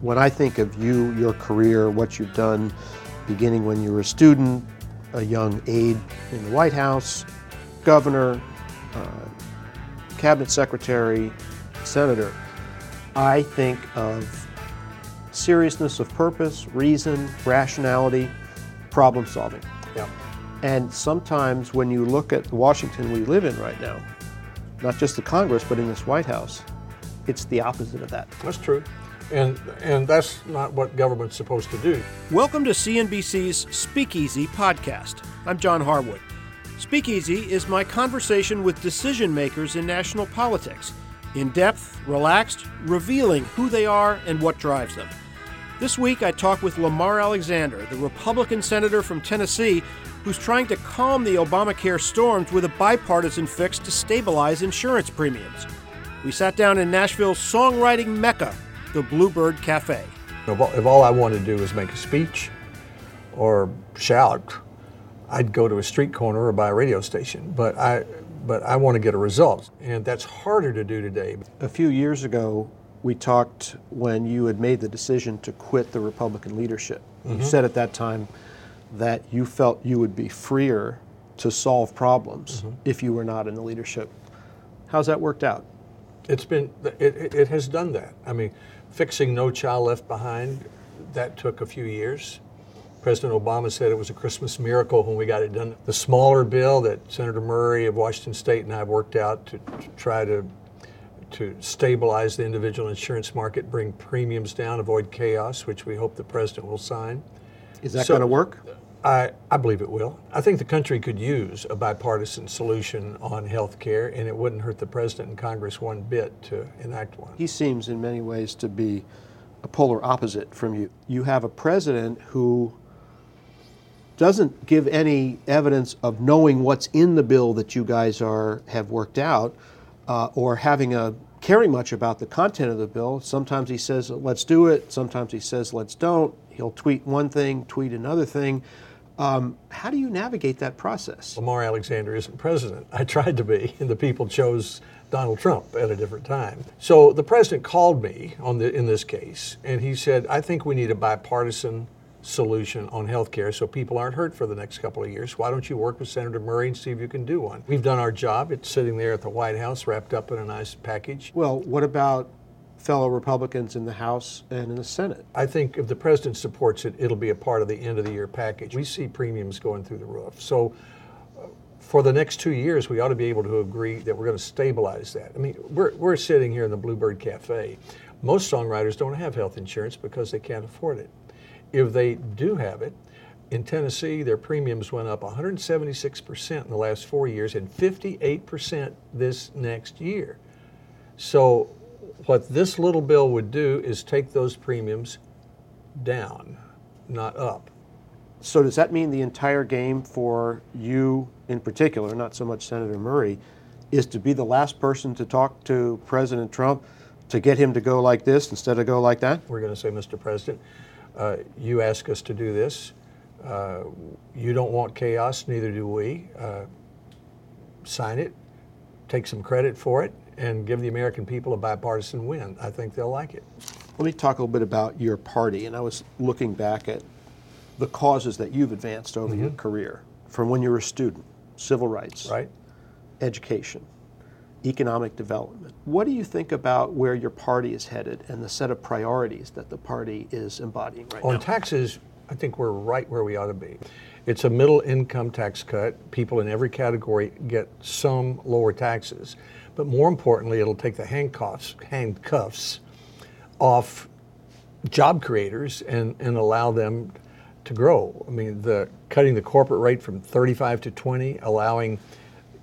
When I think of you, your career, what you've done, beginning when you were a student, a young aide in the White House, governor, uh, cabinet secretary, senator, I think of seriousness of purpose, reason, rationality, problem solving. Yeah. And sometimes when you look at the Washington we live in right now, not just the Congress, but in this White House, it's the opposite of that. That's true. And, and that's not what government's supposed to do. Welcome to CNBC's Speakeasy podcast. I'm John Harwood. Speakeasy is my conversation with decision makers in national politics. In depth, relaxed, revealing who they are and what drives them. This week I talk with Lamar Alexander, the Republican senator from Tennessee who's trying to calm the Obamacare storms with a bipartisan fix to stabilize insurance premiums. We sat down in Nashville's songwriting mecca, the Bluebird Cafe. If all, if all I wanted to do was make a speech or shout, I'd go to a street corner or buy a radio station. But I, but I want to get a result, and that's harder to do today. A few years ago, we talked when you had made the decision to quit the Republican leadership. Mm-hmm. You said at that time that you felt you would be freer to solve problems mm-hmm. if you were not in the leadership. How's that worked out? It's been it, it has done that. I mean, fixing No Child Left Behind that took a few years. President Obama said it was a Christmas miracle when we got it done. The smaller bill that Senator Murray of Washington State and I have worked out to, to try to to stabilize the individual insurance market, bring premiums down, avoid chaos, which we hope the president will sign. Is that so, going to work? I, I believe it will. I think the country could use a bipartisan solution on health care, and it wouldn't hurt the president and Congress one bit to enact one. He seems, in many ways, to be a polar opposite from you. You have a president who doesn't give any evidence of knowing what's in the bill that you guys are have worked out, uh, or having a caring much about the content of the bill. Sometimes he says, "Let's do it." Sometimes he says, "Let's don't." He'll tweet one thing, tweet another thing. Um, how do you navigate that process? Lamar Alexander isn't president. I tried to be, and the people chose Donald Trump at a different time. So the president called me on the in this case, and he said, "I think we need a bipartisan solution on health care so people aren't hurt for the next couple of years. Why don't you work with Senator Murray and see if you can do one? We've done our job. It's sitting there at the White House wrapped up in a nice package. Well, what about fellow Republicans in the House and in the Senate? I think if the president supports it, it'll be a part of the end of the year package. We see premiums going through the roof. So uh, for the next two years, we ought to be able to agree that we're going to stabilize that. I mean, we're, we're sitting here in the Bluebird Cafe. Most songwriters don't have health insurance because they can't afford it. If they do have it, in Tennessee, their premiums went up 176% in the last four years and 58% this next year. So, what this little bill would do is take those premiums down, not up. So, does that mean the entire game for you in particular, not so much Senator Murray, is to be the last person to talk to President Trump to get him to go like this instead of go like that? We're going to say, Mr. President, uh, you ask us to do this. Uh, you don't want chaos, neither do we. Uh, sign it, take some credit for it, and give the American people a bipartisan win. I think they'll like it. Let me talk a little bit about your party. And I was looking back at the causes that you've advanced over mm-hmm. your career from when you were a student civil rights, right. education, economic development. What do you think about where your party is headed and the set of priorities that the party is embodying right On now? On taxes, I think we're right where we ought to be. It's a middle income tax cut. People in every category get some lower taxes. But more importantly, it'll take the handcuffs, handcuffs off job creators and, and allow them to grow. I mean, the cutting the corporate rate from 35 to 20, allowing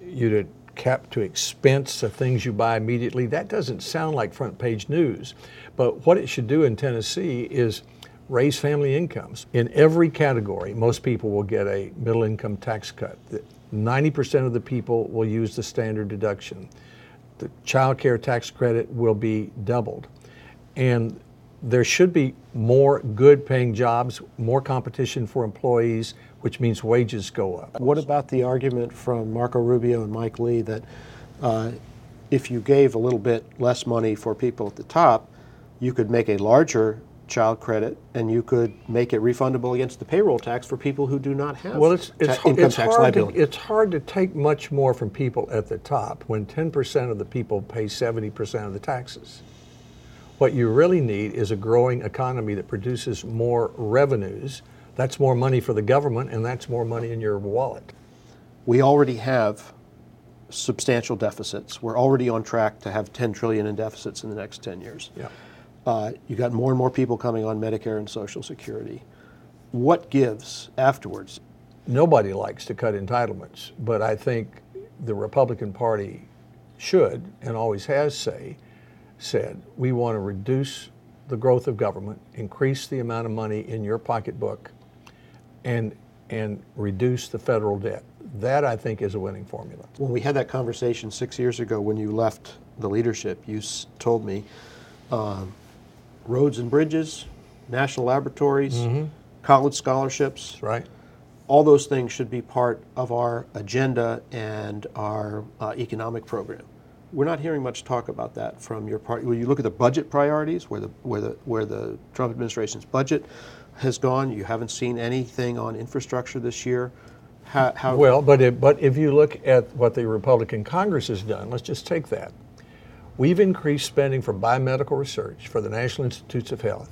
you to cap to expense the things you buy immediately. That doesn't sound like front page news. But what it should do in Tennessee is raise family incomes. In every category, most people will get a middle income tax cut. 90% of the people will use the standard deduction. The child care tax credit will be doubled. And there should be more good paying jobs, more competition for employees, which means wages go up. What about the argument from Marco Rubio and Mike Lee that uh, if you gave a little bit less money for people at the top, you could make a larger child credit, and you could make it refundable against the payroll tax for people who do not have Well, it's, it's, ta- income it's, tax hard to, it's hard to take much more from people at the top when 10% of the people pay 70% of the taxes. What you really need is a growing economy that produces more revenues. That's more money for the government, and that's more money in your wallet. we already have substantial deficits. We're already on track to have 10 trillion in deficits in the next 10 years. Yeah. Uh, you got more and more people coming on Medicare and Social Security. What gives afterwards? Nobody likes to cut entitlements, but I think the Republican Party should and always has say said we want to reduce the growth of government, increase the amount of money in your pocketbook, and and reduce the federal debt. That I think is a winning formula. When we had that conversation six years ago, when you left the leadership, you s- told me um, roads and bridges, national laboratories, college scholarships, Right? all those things should be part of our agenda and our uh, economic program. We're not hearing much talk about that from your party. When you look at the budget priorities, where the where the where the Trump administration's budget has gone, you haven't seen anything on infrastructure this year. How, how Well, but if, but if you look at what the Republican Congress has done, let's just take that. We've increased spending for biomedical research for the National Institutes of Health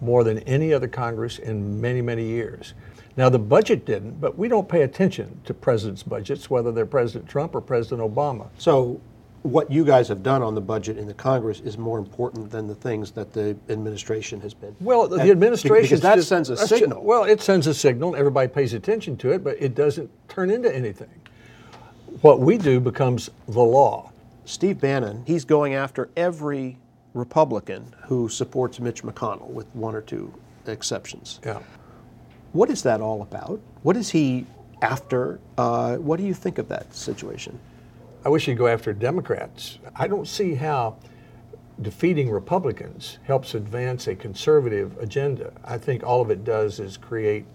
more than any other Congress in many, many years. Now, the budget didn't, but we don't pay attention to presidents' budgets, whether they're President Trump or President Obama. So, what you guys have done on the budget in the Congress is more important than the things that the administration has been. Well, the administration because that sends a signal. well, it sends a signal. Everybody pays attention to it, but it doesn't turn into anything. What we do becomes the law. Steve Bannon, he's going after every Republican who supports Mitch McConnell, with one or two exceptions. Yeah. What is that all about? What is he after? Uh, what do you think of that situation? I wish he'd go after Democrats. I don't see how defeating Republicans helps advance a conservative agenda. I think all of it does is create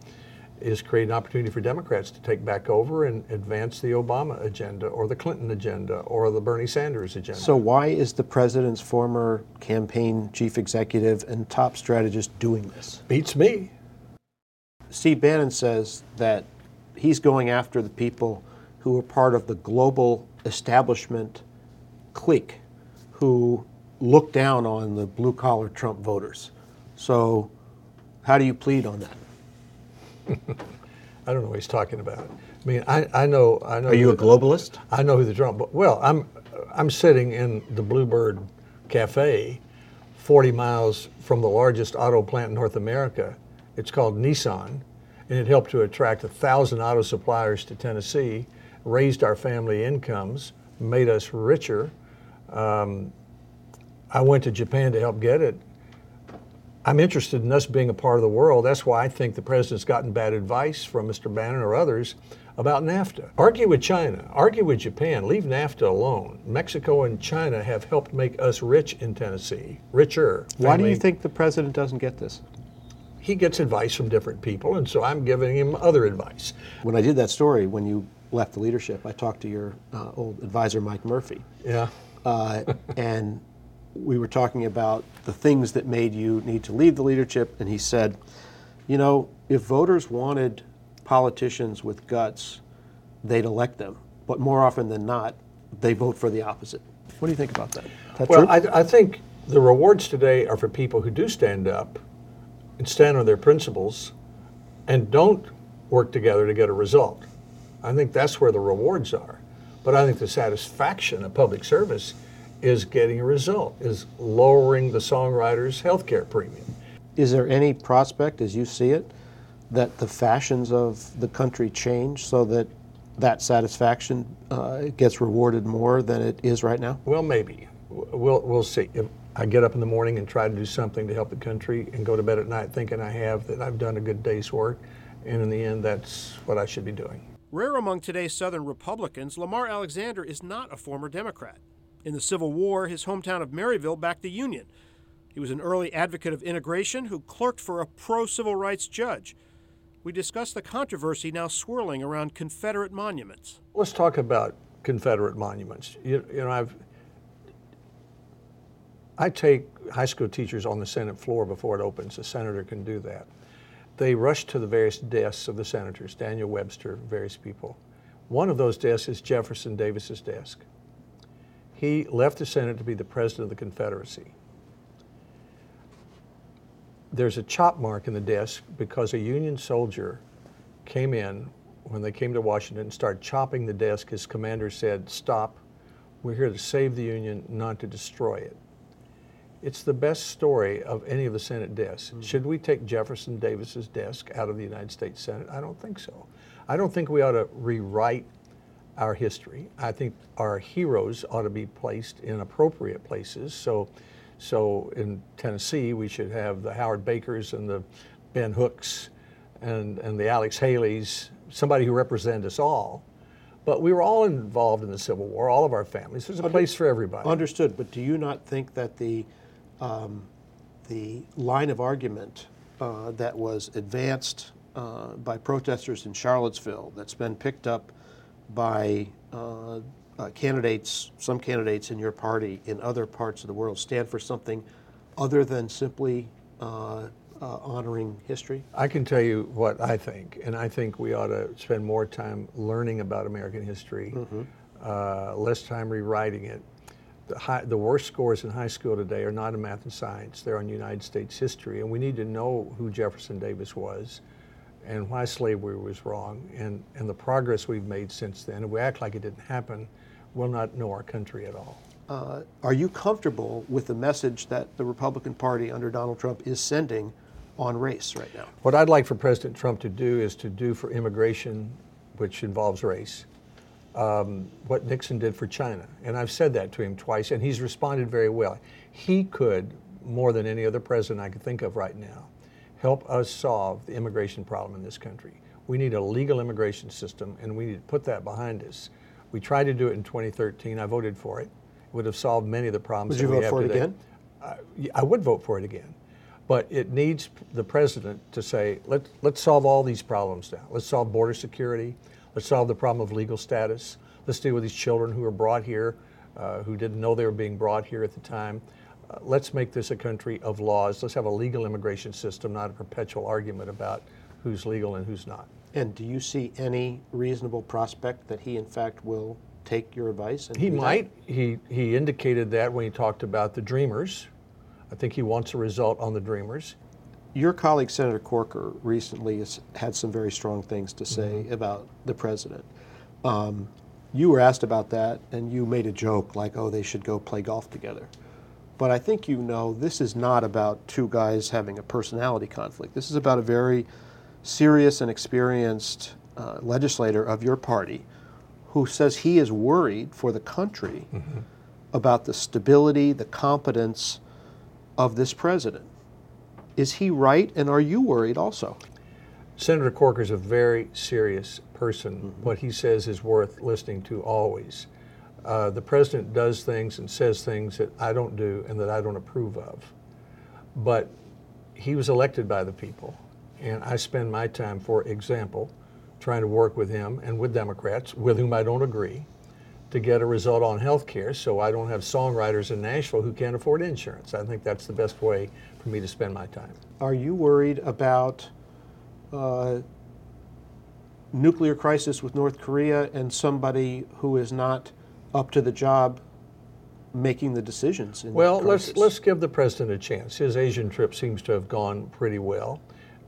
is create an opportunity for Democrats to take back over and advance the Obama agenda or the Clinton agenda or the Bernie Sanders agenda. So, why is the president's former campaign chief executive and top strategist doing this? beats me. Steve Bannon says that he's going after the people who are part of the global establishment clique who look down on the blue collar Trump voters. So, how do you plead on that? I don't know what he's talking about. I mean, I, I know I know. Are you a globalist? I know who the Trump. Well, I'm I'm sitting in the Bluebird Cafe, 40 miles from the largest auto plant in North America. It's called Nissan, and it helped to attract a thousand auto suppliers to Tennessee, raised our family incomes, made us richer. Um, I went to Japan to help get it. I'm interested in us being a part of the world. That's why I think the president's gotten bad advice from Mr. Bannon or others about NAFTA. Argue with China, argue with Japan, leave NAFTA alone. Mexico and China have helped make us rich in Tennessee, richer. Why do you think the president doesn't get this? He gets advice from different people, and so I'm giving him other advice. When I did that story, when you left the leadership, I talked to your uh, old advisor, Mike Murphy. Yeah. uh, and we were talking about the things that made you need to leave the leadership. And he said, you know, if voters wanted politicians with guts, they'd elect them. But more often than not, they vote for the opposite. What do you think about that? That Well. I, I think the rewards today are for people who do stand up and stand on their principles and don't work together to get a result. I think that's where the rewards are. But I think the satisfaction of public service is getting a result, is lowering the songwriter's health care premium. Is there any prospect, as you see it, that the fashions of the country change so that that satisfaction uh, gets rewarded more than it is right now? Well, maybe. We'll, we'll see. If I get up in the morning and try to do something to help the country and go to bed at night thinking I have, that I've done a good day's work. And in the end, that's what I should be doing. Rare among today's Southern Republicans, Lamar Alexander is not a former Democrat. In the Civil War, his hometown of Maryville backed the Union. He was an early advocate of integration who clerked for a pro civil rights judge. We discussed the controversy now swirling around Confederate monuments. Let's talk about Confederate monuments. You, you know, I've I take high school teachers on the Senate floor before it opens. A senator can do that. They rush to the various desks of the senators, Daniel Webster, various people. One of those desks is Jefferson Davis's desk. He left the Senate to be the president of the Confederacy. There's a chop mark in the desk because a Union soldier came in when they came to Washington and started chopping the desk. His commander said, Stop, we're here to save the Union, not to destroy it. It's the best story of any of the Senate desks. Mm-hmm. Should we take Jefferson Davis's desk out of the United States Senate? I don't think so. I don't think we ought to rewrite our history. I think our heroes ought to be placed in appropriate places. So, so in Tennessee, we should have the Howard Bakers and the Ben Hooks and, and the Alex Haleys, somebody who represent us all. But we were all involved in the Civil War, all of our families. There's a place for everybody. Understood. But do you not think that the um, the line of argument uh, that was advanced uh, by protesters in Charlottesville, that's been picked up by uh, uh, candidates, some candidates in your party in other parts of the world, stand for something other than simply uh, uh, honoring history? I can tell you what I think, and I think we ought to spend more time learning about American history, mm-hmm. less time rewriting it the, high, the worst scores in high school today are not in math and science, they're on United States history. And we need to know who Jefferson Davis was and why slavery was wrong and, and the progress we've made since then. If we act like it didn't happen, we'll not know our country at all. Uh, are you comfortable with the message that the Republican Party under Donald Trump is sending on race right now? What I'd like for President Trump to do is to do for immigration, which involves race, um, what Nixon did for China. And I've said that to him twice, and he's responded very well. He could, more than any other president I could think of right now, help us solve the immigration problem in this country. We need a legal immigration system, and we need to put that behind us. We tried to do it in 2013. I voted for it. It would have solved many of the problems. Would you vote for today. it again? I, I would vote for it again. But it needs the president to say, Let, let's solve all these problems now. Let's solve border security. Let's solve the problem of legal status. Let's deal with these children who are brought here, uh, who didn't know they were being brought here at the time. Uh, let's make this a country of laws. Let's have a legal immigration system, not a perpetual argument about who's legal and who's not. And do you see any reasonable prospect that he, in fact, will take your advice? he might. He, he indicated that when he talked about the Dreamers. I think he wants a result on the Dreamers. Your colleague, Senator Corker, recently has had some very strong things to say mm-hmm. about the president. Um, you were asked about that, and you made a joke like, oh, they should go play golf together. But I think you know this is not about two guys having a personality conflict. This is about a very serious and experienced uh, legislator of your party who says he is worried for the country mm-hmm. about the stability, the competence of this president. Is he right, and are you worried also? Senator Corker is a very serious person. Mm-hmm. What he says is worth listening to always. Uh, the president does things and says things that I don't do and that I don't approve of. But he was elected by the people, and I spend my time, for example, trying to work with him and with Democrats with whom I don't agree to get a result on health care so I don't have songwriters in Nashville who can't afford insurance. I think that's the best way for me to spend my time. Are you worried about uh, nuclear crisis with North Korea and somebody who is not up to the job making the decisions? well, let's let's give the president a chance. His Asian trip seems to have gone pretty well.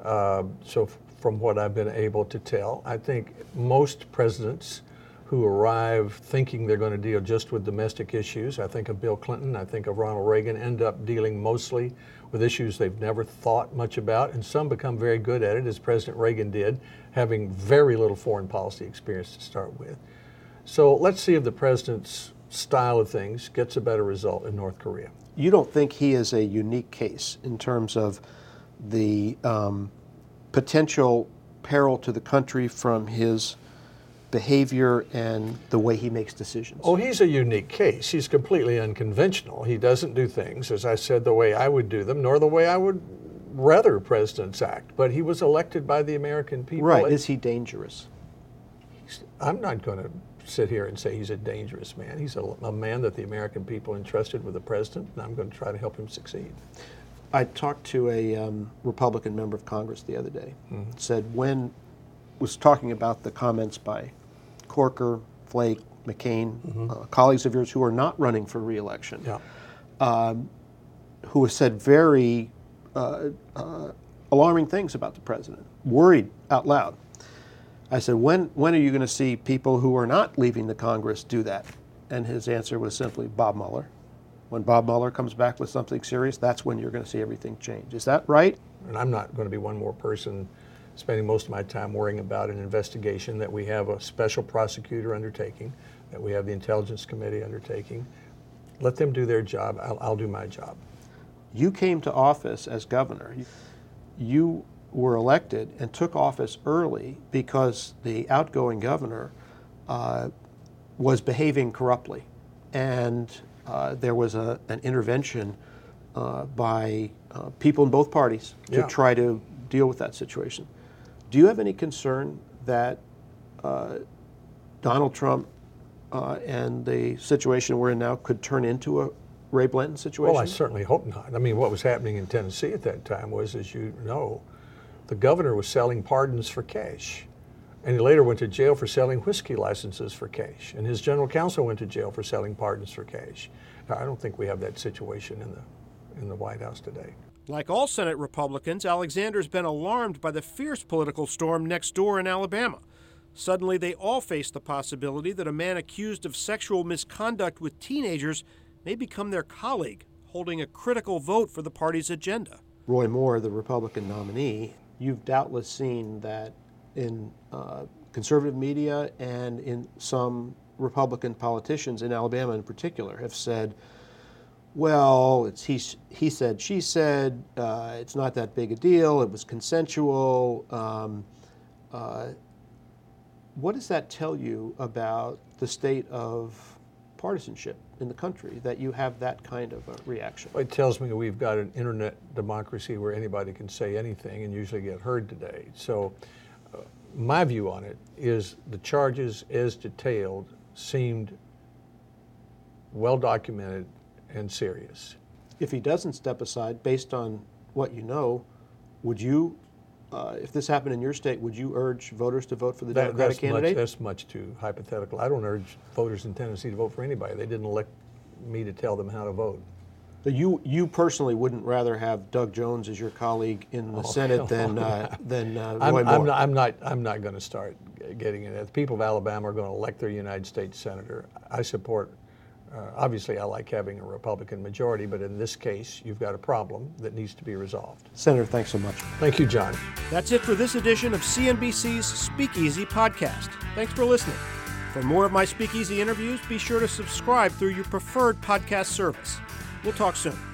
Uh, so, f- from what I've been able to tell, I think most presidents who arrive thinking they're going to deal just with domestic issues. I think of Bill Clinton, I think of Ronald Reagan, end up dealing mostly with issues they've never thought much about, and some become very good at it, as President Reagan did, having very little foreign policy experience to start with. So let's see if the president's style of things gets a better result in North Korea. You don't think he is a unique case in terms of the um, potential peril to the country from his behavior and the way he makes decisions. Oh, he's a unique case. He's completely unconventional. He doesn't do things, as I said, the way I would do them, nor the way I would rather presidents act. But he was elected by the American people. Right. Is he dangerous? I'm not going to sit here and say he's a dangerous man. He's a, a man that the American people entrusted with the president, and I'm going to try to help him succeed. I talked to a um, Republican member of Congress the other day. Mm-hmm. Said when was talking about the comments by Corker, Flake, McCain, uh, colleagues of yours who are not running for reelection, Yeah. who have said very uh, uh, alarming things about the president, worried out loud. I said, when, when are you going to see people who are not leaving the Congress do that? And his answer was simply Bob Mueller. When Bob Mueller comes back with something serious, that's when you're going to see everything change. Is that right? And I'm not going to be one more person spending most of my time worrying about an investigation that we have a special prosecutor undertaking, that we have the Intelligence Committee undertaking. Let them do their job. I'll, I'll do my job. You came to office as governor. You were elected and took office early because the outgoing governor uh, was behaving corruptly. And uh, there was a, an intervention uh, by uh, people in both parties to Yeah. try to deal with that situation. Do you have any concern that uh, Donald Trump uh, and the situation we're in now could turn into a Ray Blanton situation? Well, I certainly hope not. I mean, what was happening in Tennessee at that time was, as you know, the governor was selling pardons for cash. And he later went to jail for selling whiskey licenses for cash. And his general counsel went to jail for selling pardons for cash. Now, I don't think we have that situation in the, in the White House today. Like all Senate Republicans, Alexander's been alarmed by the fierce political storm next door in Alabama. Suddenly, they all face the possibility that a man accused of sexual misconduct with teenagers may become their colleague, holding a critical vote for the party's agenda. Roy Moore, the Republican nominee, you've doubtless seen that in uh, conservative media and in some Republican politicians in Alabama in particular have said, well, it's he, he said, she said, uh, it's not that big a deal, it was consensual. Um, uh, what does that tell you about the state of partisanship in the country that you have that kind of a reaction? It tells me we've got an internet democracy where anybody can say anything and usually get heard today. So, uh, my view on it is the charges, as detailed, seemed well documented and serious. if he doesn't step aside based on what you know, would you, uh, if this happened in your state, would you urge voters to vote for the That- Democratic that's, much, candidate? that's much too hypothetical. I don't urge voters in Tennessee to vote for anybody. They didn't elect me to tell them how to vote. So you, you personally wouldn't rather have Doug Jones as your colleague in the Senate than, uh, than uh, I'm, Roy I'm Moore? not, I'm not, I'm not going to start getting in it. The people of Alabama are going to elect their United States Senator. I support, uh, obviously, I like having a Republican majority, but in this case, you've got a problem that needs to be resolved. Senator, thanks so much. Thank you, John. That's it for this edition of CNBC's Speakeasy Podcast. Thanks for listening. For more of my Speakeasy interviews, be sure to subscribe through your preferred podcast service. We'll talk soon.